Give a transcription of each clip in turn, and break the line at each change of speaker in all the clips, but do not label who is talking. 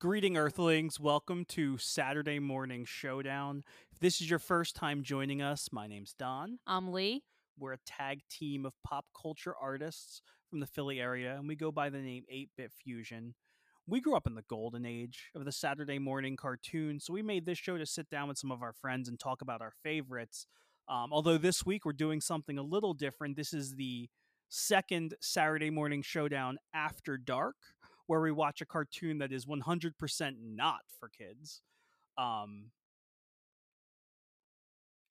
Greeting, Earthlings. Welcome to Saturday Morning Showdown. If this is your first time joining us, my name's Don.
I'm Lee.
We're a tag team of pop culture artists from the Philly area, and we go by the name 8 Bit Fusion. We grew up in the golden age of the Saturday morning cartoon, so we made this show to sit down with some of our friends and talk about our favorites. Um, although this week we're doing something a little different. This is the second Saturday morning showdown after dark where we watch a cartoon that is 100% not for kids. Um,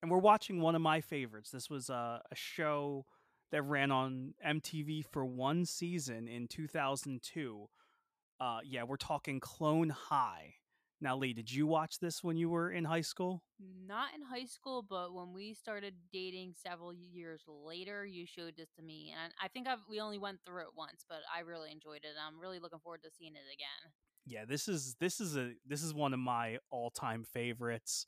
and we're watching one of my favorites. This was a, a show that ran on MTV for one season in 2002. Uh, yeah, we're talking Clone High. Now, Lee, did you watch this when you were in high school?
Not in high school, but when we started dating several years later, you showed this to me, and I think I've, we only went through it once, but I really enjoyed it. And I'm really looking forward to seeing it again.
Yeah, this is this is a this is one of my all time favorites.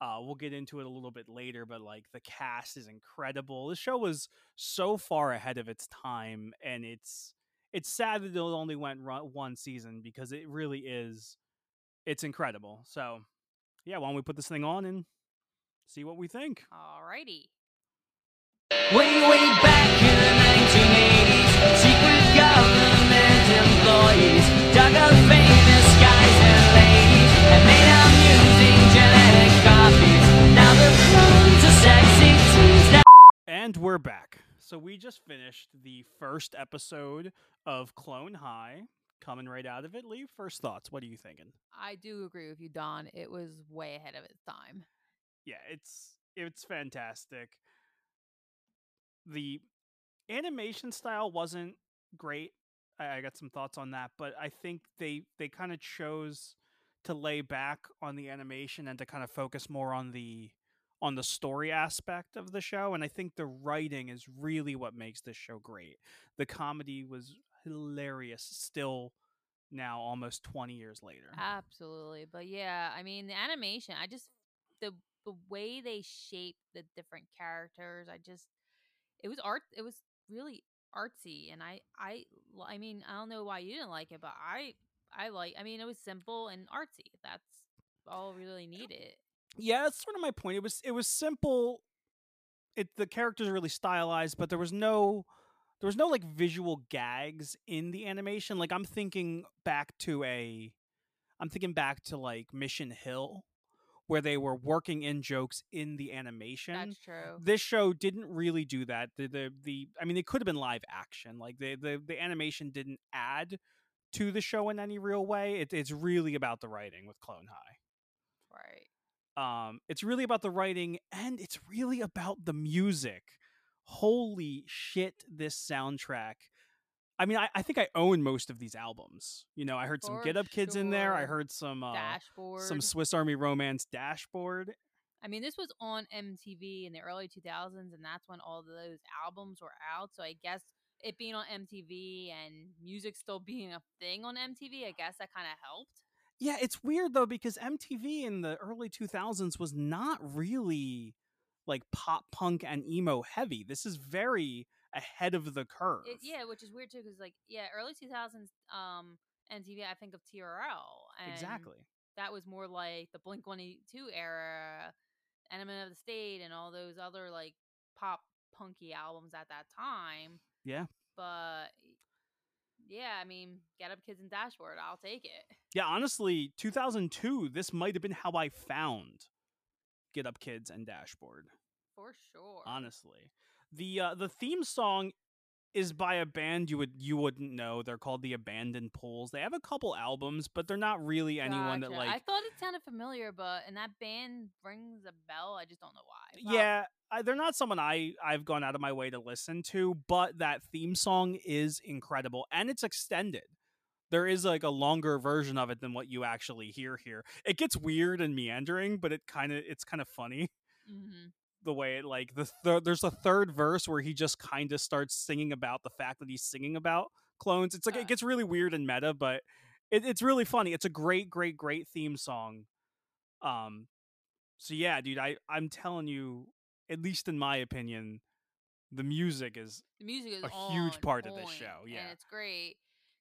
Uh, we'll get into it a little bit later, but like the cast is incredible. The show was so far ahead of its time, and it's it's sad that it only went one season because it really is it's incredible. So, yeah, why don't we put this thing on and see what we think?
Alrighty.
Way, way back in the 1980s, secret government employees dug up famous guys and ladies and made them using genetic copies. Now they're clones of sexy teens. Now
And we're back. So we just finished the first episode of Clone High, coming right out of it. Lee, first thoughts. What are you thinking?
I do agree with you, Don. It was way ahead of its time.
Yeah, it's it's fantastic. The animation style wasn't great. I, I got some thoughts on that, but I think they they kind of chose to lay back on the animation and to kind of focus more on the on the story aspect of the show and i think the writing is really what makes this show great the comedy was hilarious still now almost 20 years later
Absolutely. But yeah, I mean the animation, I just the the way they shape the different characters, I just it was art it was really artsy and I I I mean, I don't know why you didn't like it, but I I like I mean it was simple and artsy. That's all we really needed.
yeah that's sort of my point it was it was simple it the characters are really stylized but there was no there was no like visual gags in the animation like i'm thinking back to a i'm thinking back to like mission hill where they were working in jokes in the animation.
That's true.
this show didn't really do that. The the, the i mean it could have been live action like the, the the animation didn't add to the show in any real way. It, it's really about the writing with clone high.
Right.
um it's really about the writing and it's really about the music holy shit this soundtrack i mean i, I think i own most of these albums you know i heard some
For
get up kids in there i heard some uh
Dashboard.
some swiss army romance dashboard
I mean, this was on MTV in the early 2000s, and that's when all those albums were out. So I guess it being on MTV and music still being a thing on MTV, I guess that kind of helped.
yeah it's weird though because mtv in the early 2000s was not really like pop punk and emo heavy this is very ahead of the curve
It, yeah, which is weird too, because like yeah, early 2000s um MTV, I think of TRL, and
exactly
that was more like the Blink 182 era, Enema of the State, and all those other like pop punky albums at that time.
yeah
But yeah, I mean, Get Up Kids and Dashboard, I'll take it.
Yeah, honestly, 2002, this might have been how I found Get Up Kids and Dashboard.
For sure.
Honestly. The uh, the theme song is by a band you would you wouldn't know. They're called the Abandoned Pools. They have a couple albums, but they're not really anyone that like
I thought it sounded familiar, but and that band rings a bell. I just don't know why. Well,
Yeah, I, they're not someone I I've gone out of my way to listen to, but that theme song is incredible and it's extended. There is like a longer version of it than what you actually hear here. It gets weird and meandering, but it kind of it's kind of funny Mm
mhm.
The way it like the th- there's a third verse where he just kind of starts singing about the fact that he's singing about clones. It's like
Uh.
it gets really weird and meta, but it, it's really funny. It's a great, great, great theme song. Um, so yeah, dude, I I'm telling you, at least in my opinion, the music is
The music is
a huge part of this show, yeah.
and it's great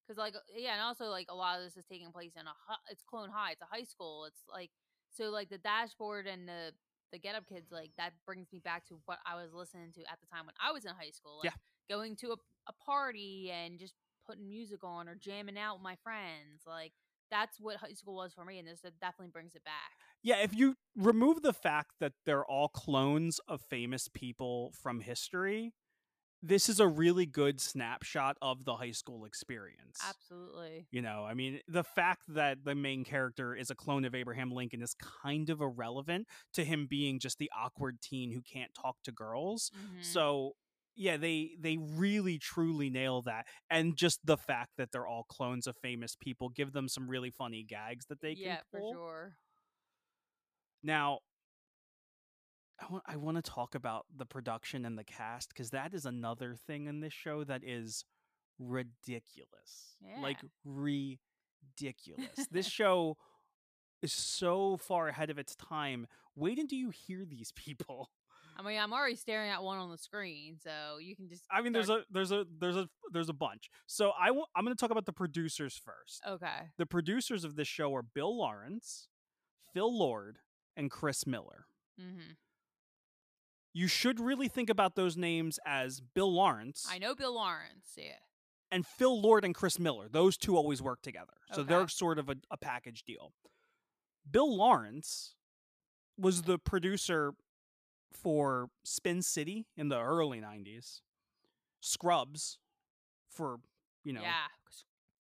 because like uh, yeah, and also like a lot of this is taking place in a it's Clone High, it's a high school. It's like so like the dashboard and the the Get Up Kids like that brings me back to what I was listening to at the time when I was in high school. Like,
Yeah.
going to a, a party and just putting music on or jamming out with my friends. Like that's what high school was for me, and this uh, definitely brings it back.
Yeah, if you remove the fact that they're all clones of famous people from history, this is a really good snapshot of the high school experience.
Absolutely.
You know, I mean, the fact that the main character is a clone of Abraham Lincoln is kind of irrelevant to him being just the awkward teen who can't talk to girls.
Mhm.
So, yeah, they they really truly nail that, and just the fact that they're all clones of famous people give them some really funny gags that they
yeah,
can
for
pull.
sure.
Now, I want I want to talk about the production and the cast because that is another thing in this show that is ridiculous. Yeah. Like ridiculous. this show is so far ahead of its time. Wait until you hear these people.
I mean, I'm already staring at one on the screen, so you can just.
I mean, there's a there's a there's a there's a bunch. So I w- I'm going to talk about the producers first.
Okay.
The producers of this show are Bill Lawrence, Phil Lord, and Chris Miller.
hmm
you should really think about those names as Bill Lawrence
I know Bill Lawrence. Yeah.
and Phil Lord and Chris Miller. Those two always work together. So they're sort of a, a package deal. Bill Lawrence was the producer for Spin City in the early 90s, Scrubs for, you know,
yeah.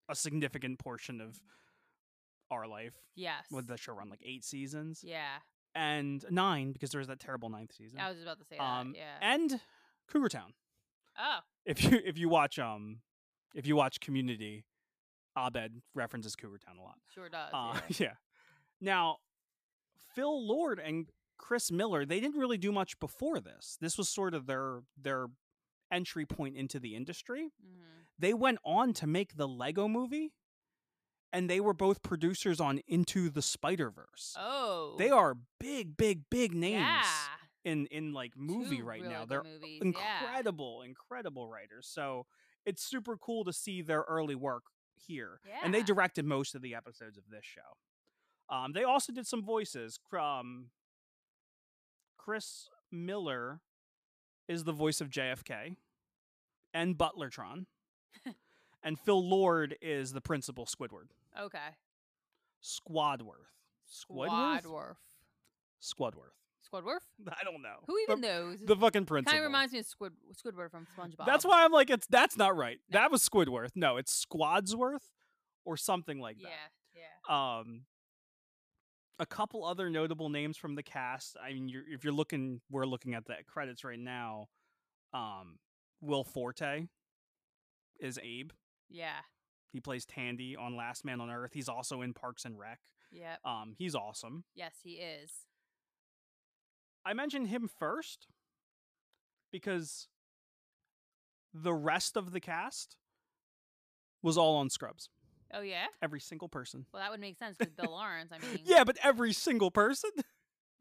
a significant portion of our life
Yes.
with the show run like eight seasons
Yeah.
And nine because there was that terrible ninth season.
I was about to say
um,
that. Yeah.
and Cougar Town.
oh.
if you if you watch um if you watch Community, Abed references Cougar Town a lot.
Sure does.
Uh,
yeah.
yeah. Now, Phil Lord and Chris Miller, they didn't really do much before this. This was sort of their their entry point into the industry.
hmm
They went on to make the Lego movie, and they were both producers on Into the Spider Verse.
Oh.
They are big, big, big names
Yeah.
in in like movie
Two
right
really
now. They're
movies, yeah.
incredible, incredible writers. So it's super cool to see their early work here. yeah. And they directed most of the episodes of this show. Um, they also did some voices. Um, Chris Miller is the voice of JFK and Butlertron. and Phil Lord is the principal Squidward.
Okay.
Squadworth. Squidward?
Squadworth.
Squadworth.
Squadworth?
I don't know.
Who even
the,
knows?
The fucking principal.
Kind of reminds me of Squid Squidward from SpongeBob.
That's why I'm like, it's that's not right.
No.
That was Squidworth. No, it's Squadsworth or something like that.
Yeah. Yeah.
Um, a couple other notable names from the cast. I mean, you're, if you're looking, we're looking at the credits right now. Um, Will Forte is Abe.
Yeah.
He plays Tandy on Last Man on Earth. He's also in Parks and Rec.
Yep.
Um, he's awesome.
Yes, he is.
I mentioned him first because the rest of the cast was all on Scrubs.
Oh yeah.
Every single person.
Well, that would make sense with Bill Lawrence. I mean,
Yeah, but every single person.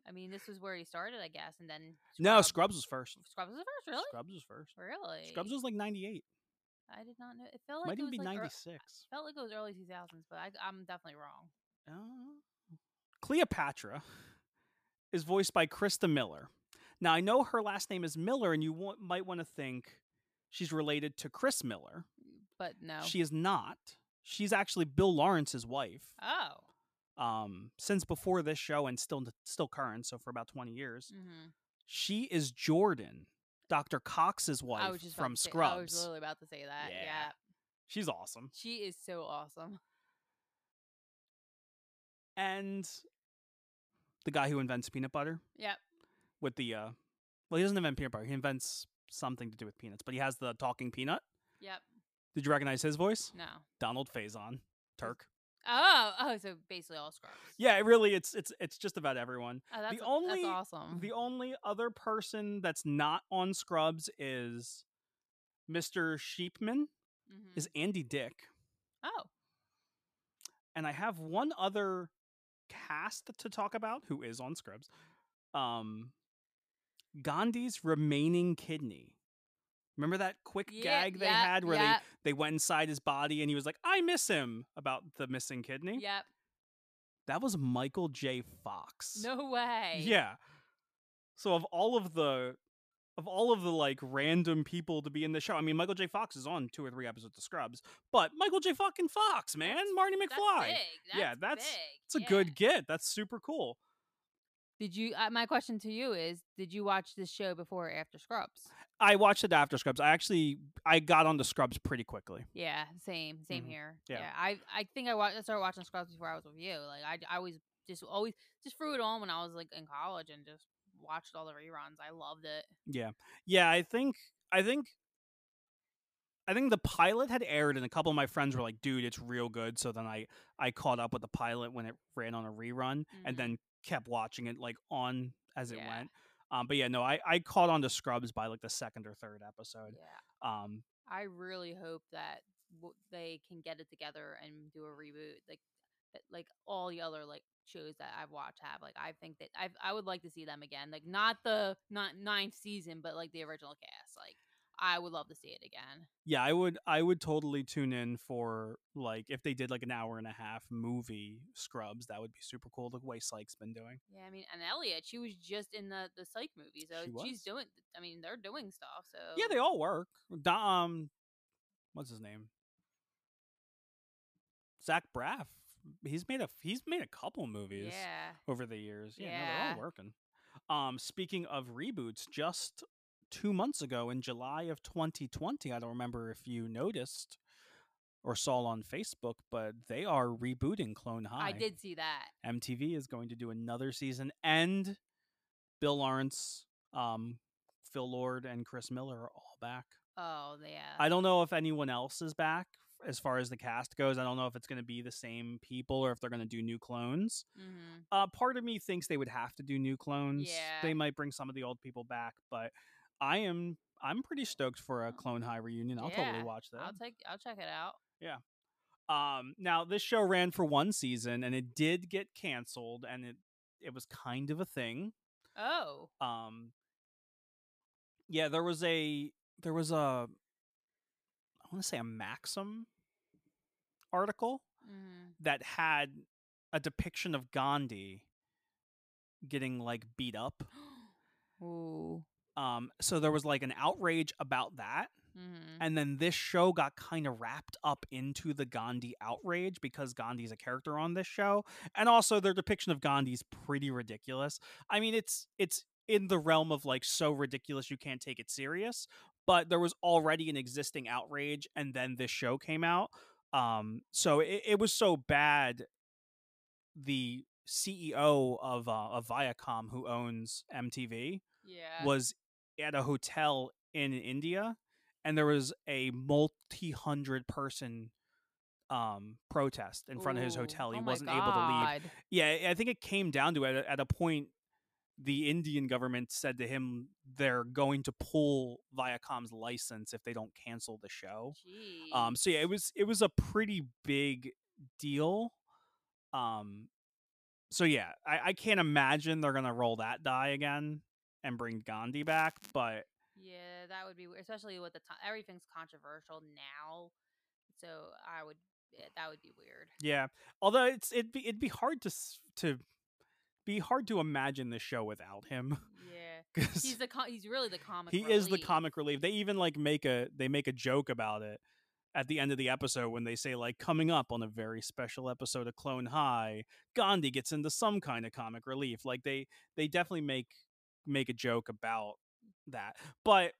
I mean, this was where he started, I guess, and then
no,
Scrubs-
Scrubs was first.
Scrubs was first, really?
Scrubs was first.
Really?
Scrubs was like 98.
I did not know. It felt like
Might
it
even
was
be
like ear-
96.
felt like it was early 2000s, but I, I'm definitely wrong.
Uh, Cleopatra is voiced by Christa Miller. Now, I know her last name is Miller, and you might want to think she's related to Chris Miller.
But no.
She is not. She's actually Bill Lawrence's wife.
oh.
Um, since before this show and still still current, so for about 20 years.
Mm-hmm.
She is Jordan, Dr. Cox's wife
was just about
from
say- I
Scrubs.
was literally about to say that.
Yeah.
Yeah.
She's awesome.
She is so awesome.
And the guy who invents peanut butter
Yep.
with the uh well, he doesn't invent peanut butter. He invents something to do with peanuts, but he has the talking peanut.
Yep.
Did you recognize his voice?
No.
Donald Faison, Turk.
Oh, oh, so basically all Scrubs.
Yeah, it really it's it's it's just about everyone.
Oh, that's,
the only
that's awesome.
the only other person that's not on Scrubs is Mr. Sheepman
Mhm.
is Andy Dick.
oh,
And I have one other cast to talk about who is on Scrubs. Um Gandhi's remaining kidney. Remember that quick
Yeah,
gag they
yeah,
had where
yeah.
they went inside his body and he was like, "I miss him" about the missing kidney.
Yep.
That was Michael J. Fox.
No way.
Yeah. So of all of the of all of the like random people to be in the show, I mean Michael J. Fox is on two or three episodes of Scrubs, but Michael J. fucking Fox, man,
That's-
Marty
That's
McFly.
big.
Yeah,
That's
that's-
big.
It's a
yeah.
good get. That's super cool.
Did you? Uh, my question to you is: Did you watch this show before or after Scrubs?
I watched it after Scrubs. I actually I got on the Scrubs pretty quickly.
Yeah, same, same
Mhm.
here.
Yeah.
I I think I, wa- I started watching Scrubs before I was with you. Like I I always just always just threw it on when I was like in college and just watched all the reruns. I loved it.
Yeah. Yeah, I think I think I think the pilot had aired and a couple of my friends were like, "Dude, it's real good." So then I I caught up with the pilot when it ran on a rerun and
Mhm.
then kept watching it like on as it
Yeah.
went. Um but yeah, no, I I caught on to Scrubs by like the second or third episode.
Yeah.
Um
I really hope that w- they can get it together and do a reboot, like like all the other like shows that I've watched have. Like I think that I I would like to see them again, like not the not ninth season, but like the original cast. Like I would love to see it again.
yeah, I would I would totally tune in for like if they did like an hour and a half movie Scrubs, that would be super cool the way Psych's been doing.
Yeah, I mean, and Elliot, she was just in the the Psych movie, so
She
she's doing. I mean, they're doing stuff. So
Yeah, they all work. Do- Um, what's his name? Zach Braff. He's made a he's made a couple movies
Yeah.
over the years. Yeah, no, they're all working. Um, speaking of reboots, just two months ago in July of 2020, I don't remember if you noticed or saw on Facebook, but they are rebooting Clone High.
I did see that.
MTV is going to do another season, and Bill Lawrence, um, Phil Lord, and Chris Miller are all back.
Oh yeah.
I don't know if anyone else is back as far as the cast goes. I don't know if it's going to be the same people or if they're going to do new clones.
hmm
Uh, part of me thinks they would have to do new clones.
Yeah.
They might bring some of the old people back, but I am I'm pretty stoked for a Clone High reunion. I'll totally watch that.
I'll take. I'll check it out. Yeah.
Um, now this show ran for one season and it did get canceled, and it it was kind of a thing.
Oh.
Um, yeah, there was a there was a I want to say a Maxim article
hmm
that had a depiction of Gandhi getting like beat up.
Ooh.
Um, so there was like an outrage about that.
hmm
And then this show got kind of wrapped up into the Gandhi outrage because Gandhi's a character on this show. And also their depiction of Gandhi's pretty ridiculous. I mean, it's it's in the realm of like so ridiculous you can't take it serious, but there was already an existing outrage and then this show came out. Um so it, it was so bad the CEO of uh, of Viacom who owns MTV
Yeah.
was at a hotel in India, and there was a multi-hundred person um protest in front of his hotel. He
Oh
wasn't able to leave. Yeah, I think it came down to it at a, at a point. The Indian government said to him they're going to pull Viacom's license if they don't cancel the show.
Jeez.
Um, so yeah, it was it was a pretty big deal. Um, so yeah, I, I can't imagine they're gonna roll that die again and bring Gandhi back. But
Yeah, that would be weird, especially with the time. Everything's controversial now, so I would. eh, That would be weird.
yeah, although it's it'd be it'd be hard to to be hard to imagine the show without him
Yeah,
because
he's the co- he's really the comic.
he is the comic relief. They even like make a they make a joke about it at the end of the episode when they say like coming up on a very special episode of Clone High, Gandhi gets into some kind of comic relief. Like they they definitely make make a joke about that. But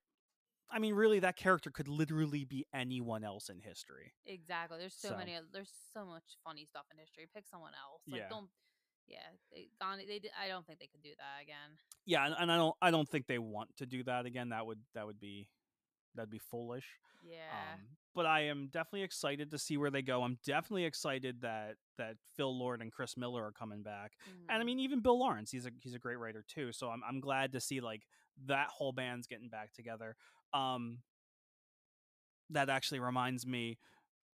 I mean really that character could literally be anyone else in history.
Exactly. There's so,
So-
many. There's so much funny stuff in history. Pick someone else. Like
Yeah.
don't. Yeah, they. They. Did, I don't think they could do that again.
Yeah, and, and I don't I don't think they want to do that again. That would that would be that'd be foolish.
Yeah.
Um, but I am definitely excited to see where they go. I'm definitely excited that that Phil Lord and Chris Miller are coming back. And I
Mhm.
mean, even Bill Lawrence, he's a he's a great writer too. So I'm I'm glad to see like that whole band's getting back together. Um, that actually reminds me,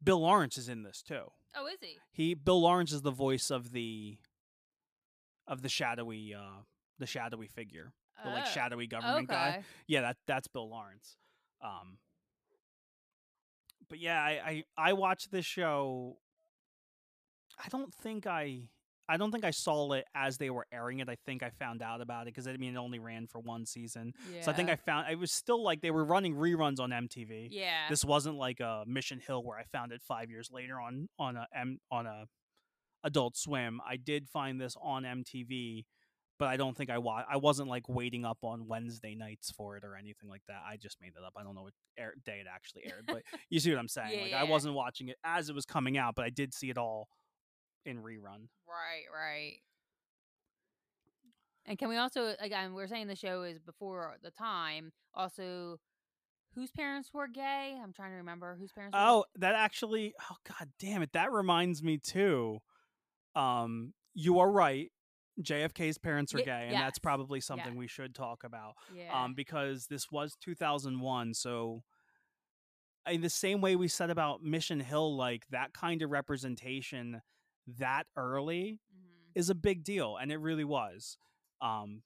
Bill Lawrence is in this too.
oh, is he?
He Bill Lawrence is the voice of the of the shadowy uh the shadowy figure, the like
Oh,
shadowy government guy yeah that that's bill lawrence um but yeah, I, I I watched this show. I don't think I I don't think I saw it as they were airing it. I think I found out about it because I mean it only ran for one season.
Yeah.
So I think I found it was still like they were running reruns on MTV.
Yeah.
This wasn't like a Mission Hill where I found it five years later on on a M on a Adult Swim. I did find this on MTV, but I don't think I wa- I wasn't like waiting up on Wednesday nights for it or anything like that. I just made it up. I don't know what air- day it actually aired, but you see what I'm saying.
Yeah,
like
yeah.
I wasn't watching it as it was coming out, but I did see it all in rerun.
Right, right. And can we also again we're saying the show is before the time. Also whose parents were gay? I'm trying to remember whose parents were
Oh, that actually. Oh god damn it! That reminds me too. Um, you are right. JFK's parents are gay, and that's probably something
yes.
we should talk about.
Yeah.
Um, because this was 2001, so in the same way we said about Mission Hill, like that kind of representation that early
Mhm.
is a big deal, and it really was. Um,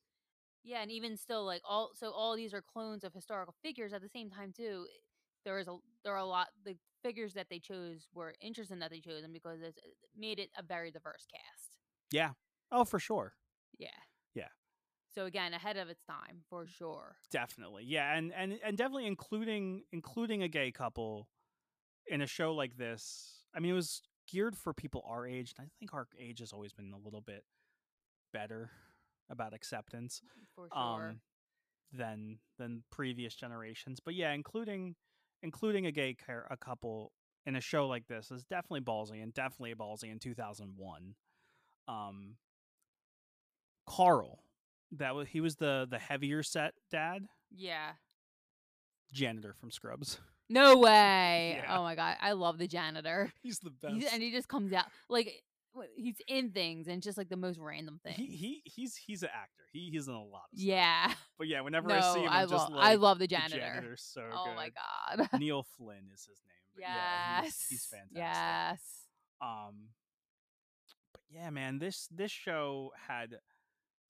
Yeah, and even still, like all so all these are clones of historical figures. At the same time, too, there is a there are a lot the figures that they chose were interesting that they chose them because it made it a very diverse cast.
yeah. Oh, for sure.
Yeah.
Yeah.
So again, ahead of its time for sure.
definitely yeah and and and definitely including including a gay couple in a show like this i mean it was geared for people our age and i think our age has always been a little bit better about acceptance
For sure.
um than than previous generations but yeah including including a gay car- a couple in a show like this is definitely ballsy and definitely ballsy in 2001 um carl that was he was the the heavier set dad
yeah.
janitor from Scrubs.
No way.
Yeah.
Oh my god, I love the janitor.
He's the
He's, and he just comes out like he's in things and just like the most random thing.
he, he he's he's an actor. He he's in a lot of stuff.
yeah.
But yeah, whenever
no,
I see him, I'm
I
just
love
like
I love the
the
janitor.
janitor's so
oh
good.
my god.
Neil Flynn is his name. But yeah,
yes.
he's, he's fantastic.
Yes.
Um, but yeah, man, this this show had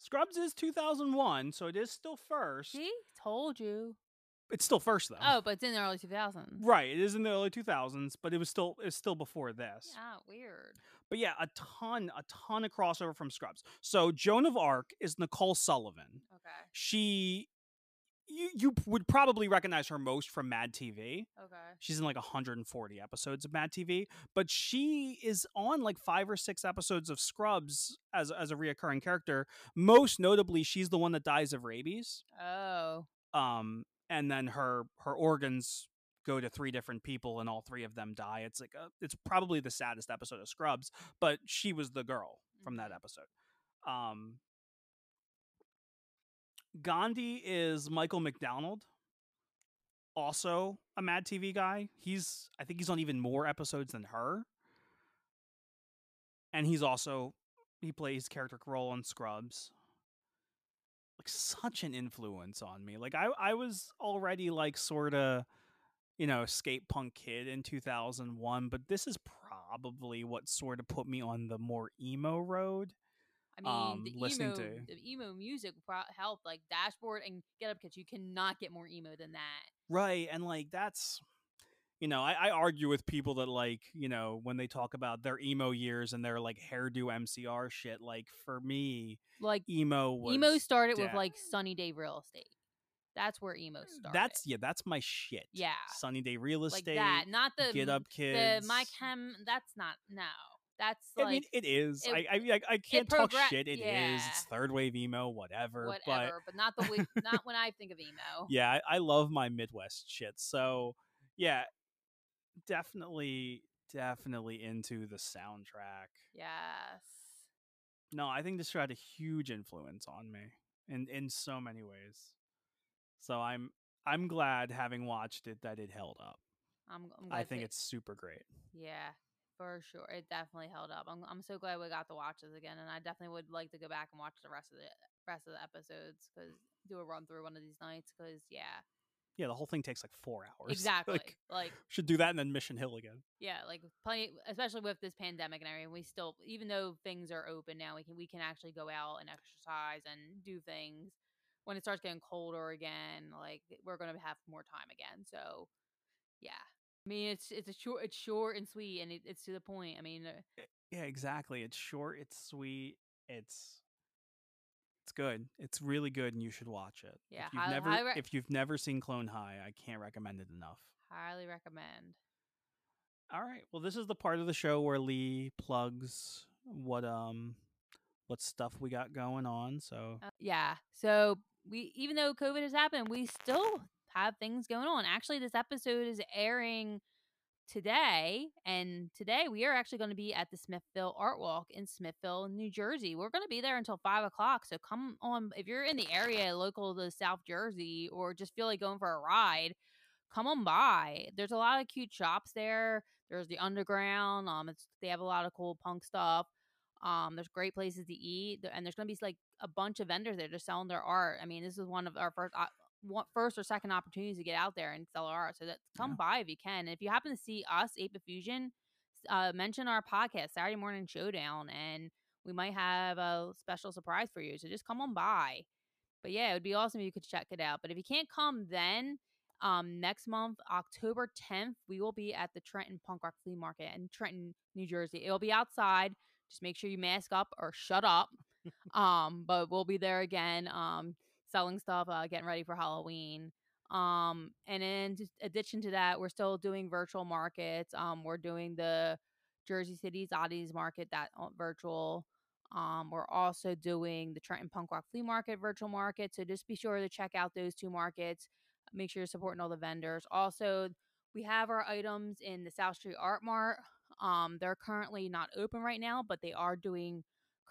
Scrubs is 2001, so it is still first.
See, told you.
It's still first though.
Oh, but it's in the early 2000s.
Right, it is in the early 2000s, but it was still it's still before this.
Ah, weird.
But yeah, a ton, a ton of crossover from Scrubs. So Joan of Arc is Nicole Sullivan.
Okay.
She, you you would probably recognize her most from Mad TV.
Okay.
She's in like 140 episodes of Mad TV, but she is on like five or six episodes of Scrubs as as a reoccurring character. Most notably, she's the one that dies of rabies.
Oh.
Um, and then her her organs go to three different people, and all three of them die. It's like a, it's probably the saddest episode of Scrubs, but she was the girl from that
Mhm.
episode. Um, Gandhi is Michael McDonald, also a Mad TV guy. He's I think he's on even more episodes than her, and he's also he plays character role on Scrubs. Like such an influence on me. Like I I was already like sort of you know skate punk kid in 2001, but this is probably what sort of put me on the more emo road.
I mean,
Um,
the
listening
emo,
to-
the emo music helped, like Dashboard and Get Up Kids. You cannot get more emo than that.
Right. And like that's you know, I, I argue with people that like, you know, when they talk about their emo years and their like hairdo MCR shit, like for me,
Like
emo was
emo started with like Sunny Day Real Estate. That's where emo started.
that's yeah, that's my shit.
Yeah.
Sunny Day Real
like
Estate.
that. Not the
Get Up Kids.
The My Chem. That's not. No. That's
I mean, it is.
it-
I, I I I can't talk shit. It is.
yeah.
It's third wave emo, whatever.
whatever, but, not the not when I think of emo.
Yeah, I, I love my Midwest shit. So yeah, definitely, definitely into the soundtrack.
Yes.
No, I think this show had a huge influence on me in in so many ways. So I'm I'm glad having watched it that it held up.
I'm, I'm
I think
that-
it's super great.
Yeah, for sure. It definitely held up. I'm I'm so glad we got to watch this again, and I definitely would like to go back and watch the rest of the rest of the episodes because do a run through one of these nights. Because yeah,
Yeah, the whole thing takes like four hours.
exactly.
Like,
like
should do that and then Mission Hill again.
yeah, like plenty, especially with this pandemic and everything. We still, even though things are open now, we can we can actually go out and exercise and do things. When it starts getting colder again, like we're gonna have more time again. So yeah, I mean, it's it's a short, it's short and sweet, and it, it's to the point. I mean, uh,
Yeah, exactly. It's short, it's sweet, it's it's good. It's really good and you should watch it.
Yeah,
If you've
highly-
never
highly re-
if you've never seen Clone High, I can't recommend it enough.
highly recommend.
All right. Well, this is the part of the show where Lee plugs what um what stuff we got going on. So
Uh, yeah. So we, even though COVID has happened, we still have things going on. Actually, this episode is airing today, and today we are actually going to be at the Smithville Art Walk in Smithville, New Jersey. We're going to be there until five o'clock. So come on, if you're in the area local to South Jersey, or just feel like going for a ride, come on by. There's a lot of cute shops there. There's the underground. Um, it's they have a lot of cool punk stuff. Um, there's great places to eat, and there's gonna be like a bunch of vendors there just selling their art. I mean, this is one of our first, one, first or second opportunities to get out there and sell our art. So that come
Yeah.
by if you can. And if you happen to see us, 8 Bit Fusion, uh, mention our podcast Saturday Morning Showdown, and we might have a special surprise for you. So just come on by. But yeah, it would be awesome if you could check it out. But if you can't come, then um, next month, October 10th, we will be at the Trenton Punk Rock Flea Market in Trenton, New Jersey. It'll be outside. Just make sure you mask up or shut up. um, but we'll be there again, um, selling stuff, uh, getting ready for Halloween. Um, and in addition to that, we're still doing virtual markets. Um, we're doing the Jersey City's Oddities Market that virtual. Um, we're also doing the Trenton Punk Rock Flea Market virtual market. So just be sure to check out those two markets. Make sure you're supporting all the vendors. Also, we have our items in the South Street Art Mart. Um, they're currently not open right now, but they are doing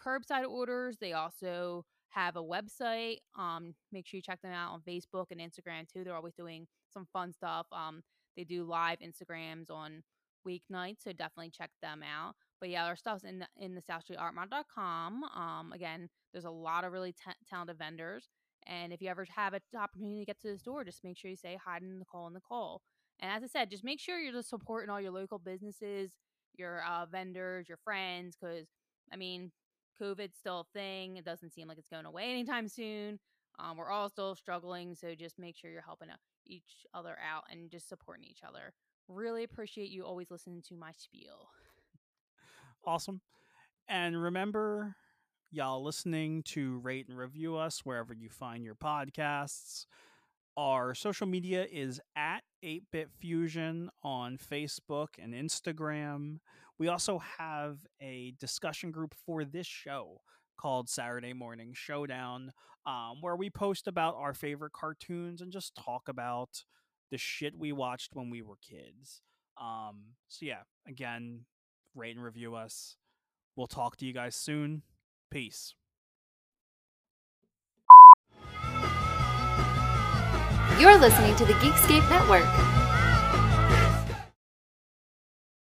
curbside orders. They also have a website. Um, make sure you check them out on Facebook and Instagram too. They're always doing some fun stuff. Um, they do live Instagrams on weeknights, so definitely check them out. But yeah, our stuff's in the, in the SouthStreetArtMart.com. Um, again, there's a lot of really ta- talented vendors. And if you ever have an opportunity to get to the store, just make sure you say hi to Nicole and Nicole. And as I said, just make sure you're just supporting all your local businesses, your uh, vendors, your friends, because I mean, COVID's still a thing. It doesn't seem like it's going away anytime soon. Um, we're all still struggling, so just make sure you're helping uh, each other out and just supporting each other. Really appreciate you always listening to my spiel.
awesome. And remember, y'all listening to rate and review us wherever you find your podcasts. Our social media is at 8-Bit Fusion on Facebook and Instagram. We also have a discussion group for this show called Saturday Morning Showdown, um, where we post about our favorite cartoons and just talk about the shit we watched when we were kids. Um, so yeah, again, rate and review us. We'll talk to you guys soon. Peace.
You're listening to the Geekscape Network.